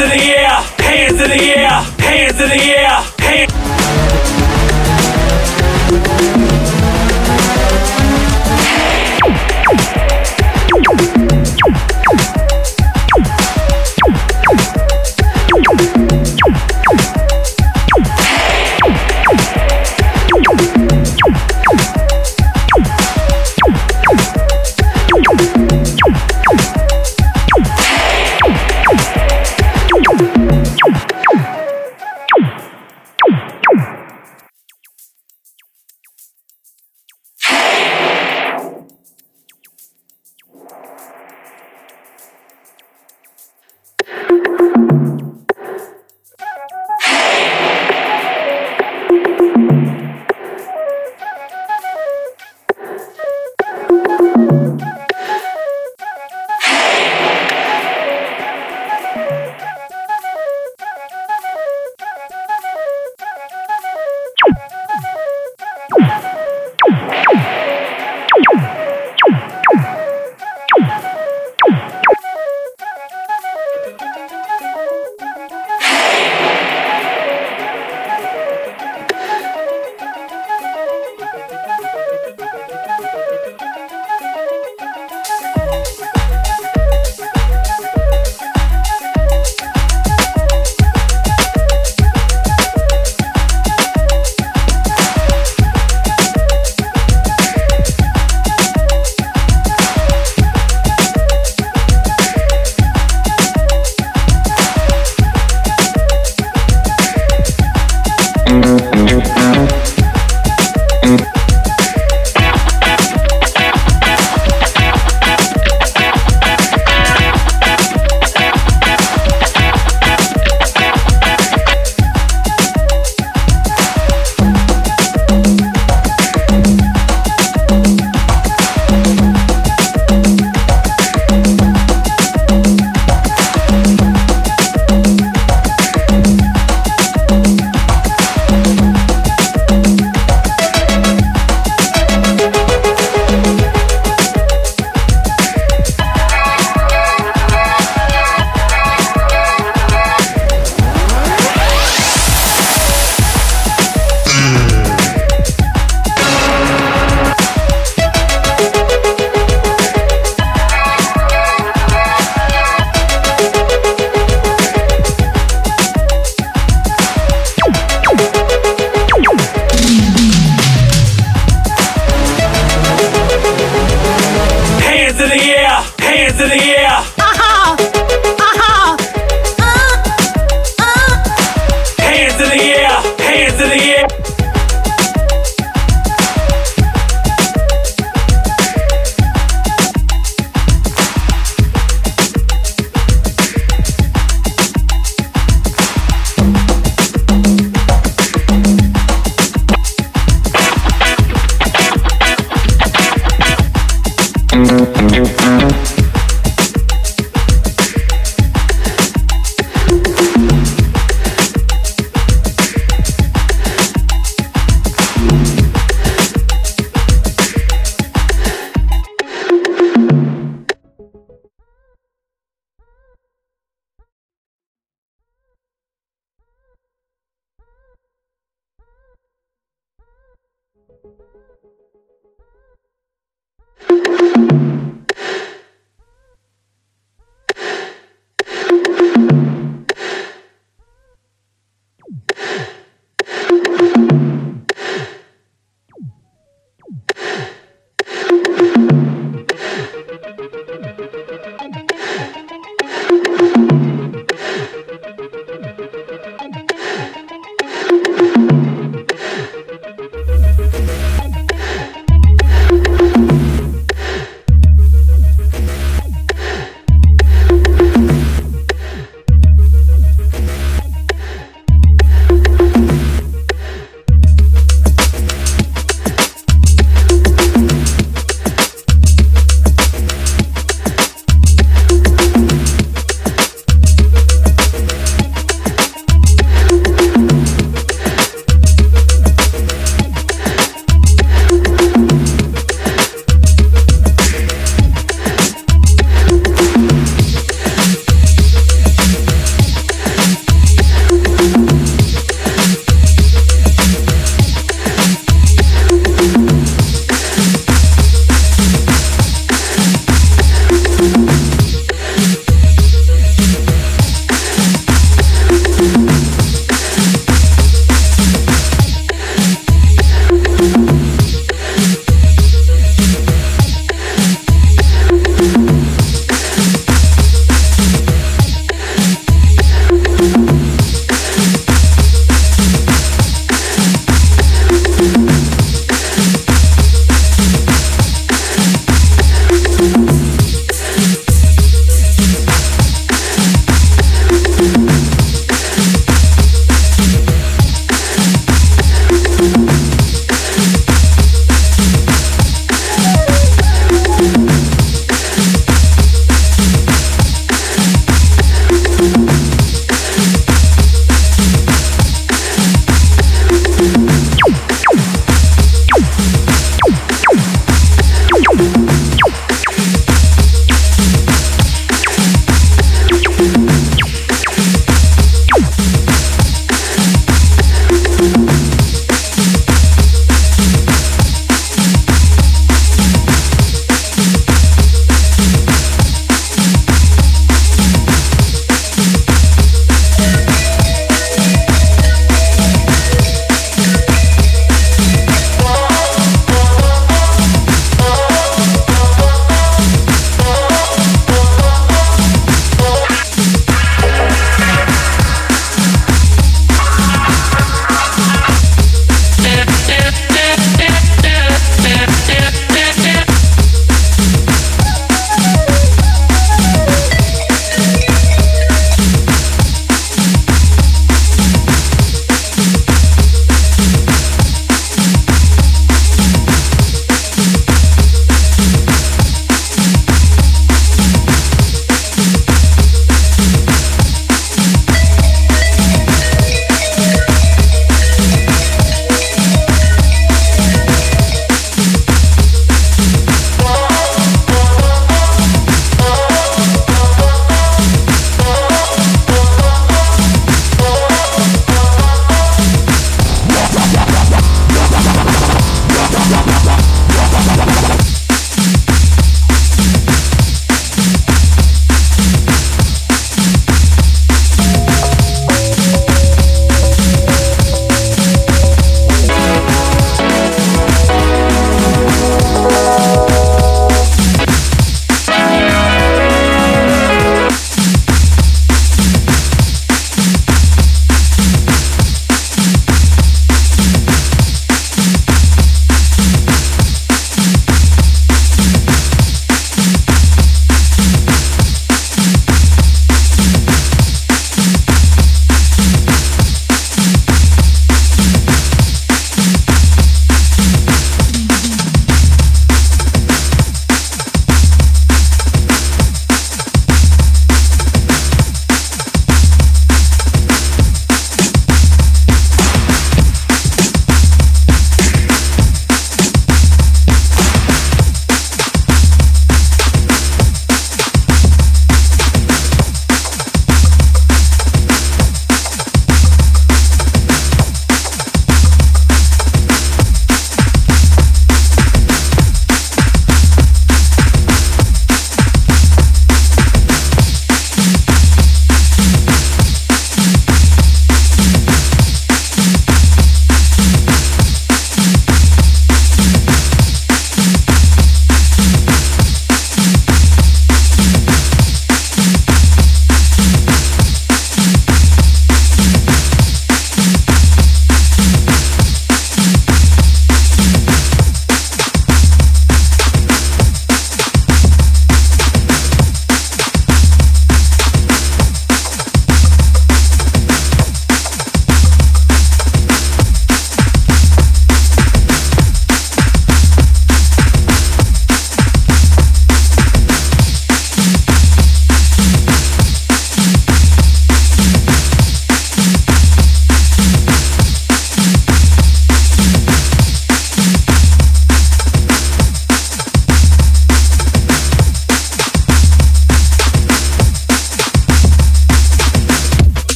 Hands in the air, hands in the air, hands in the air, hands.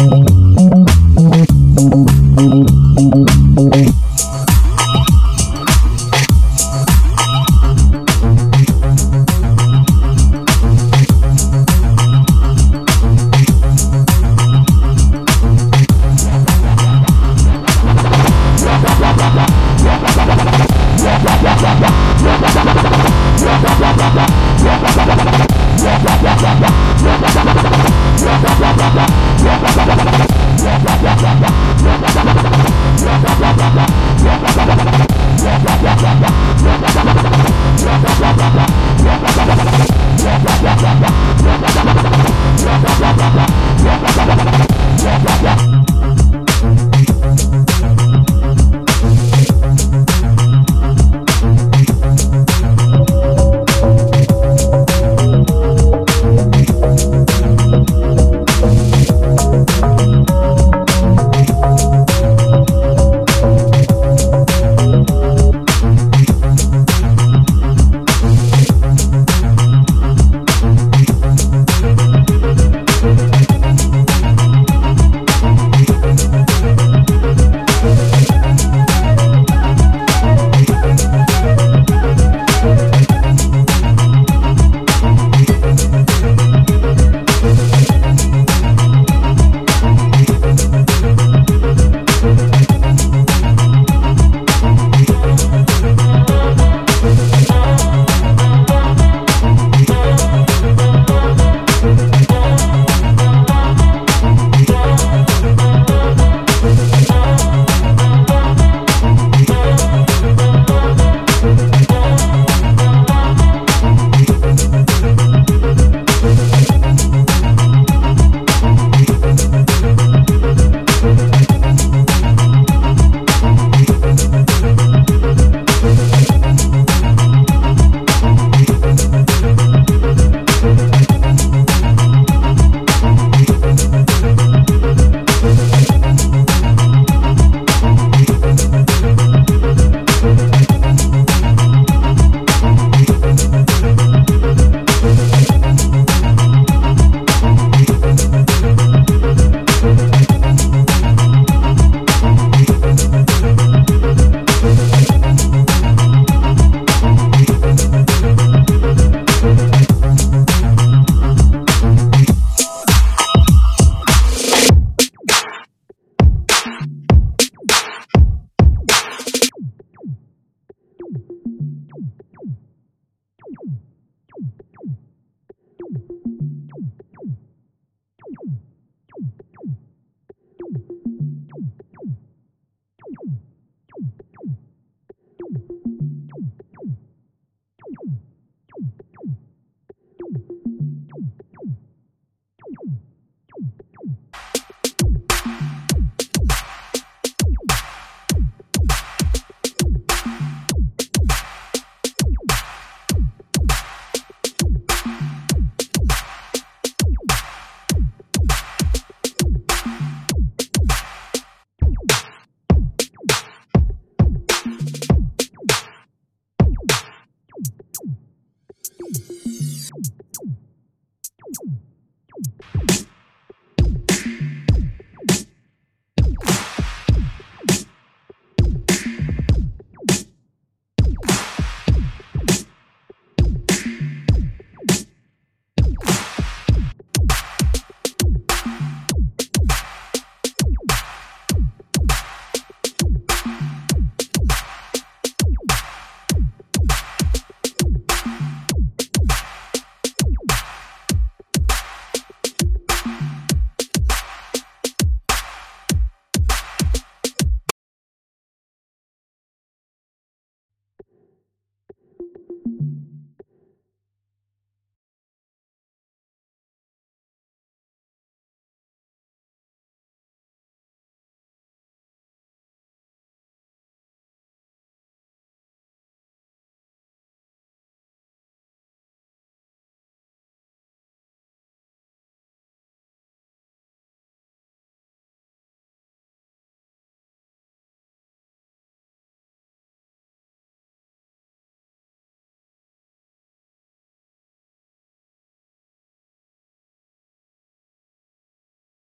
Thank you.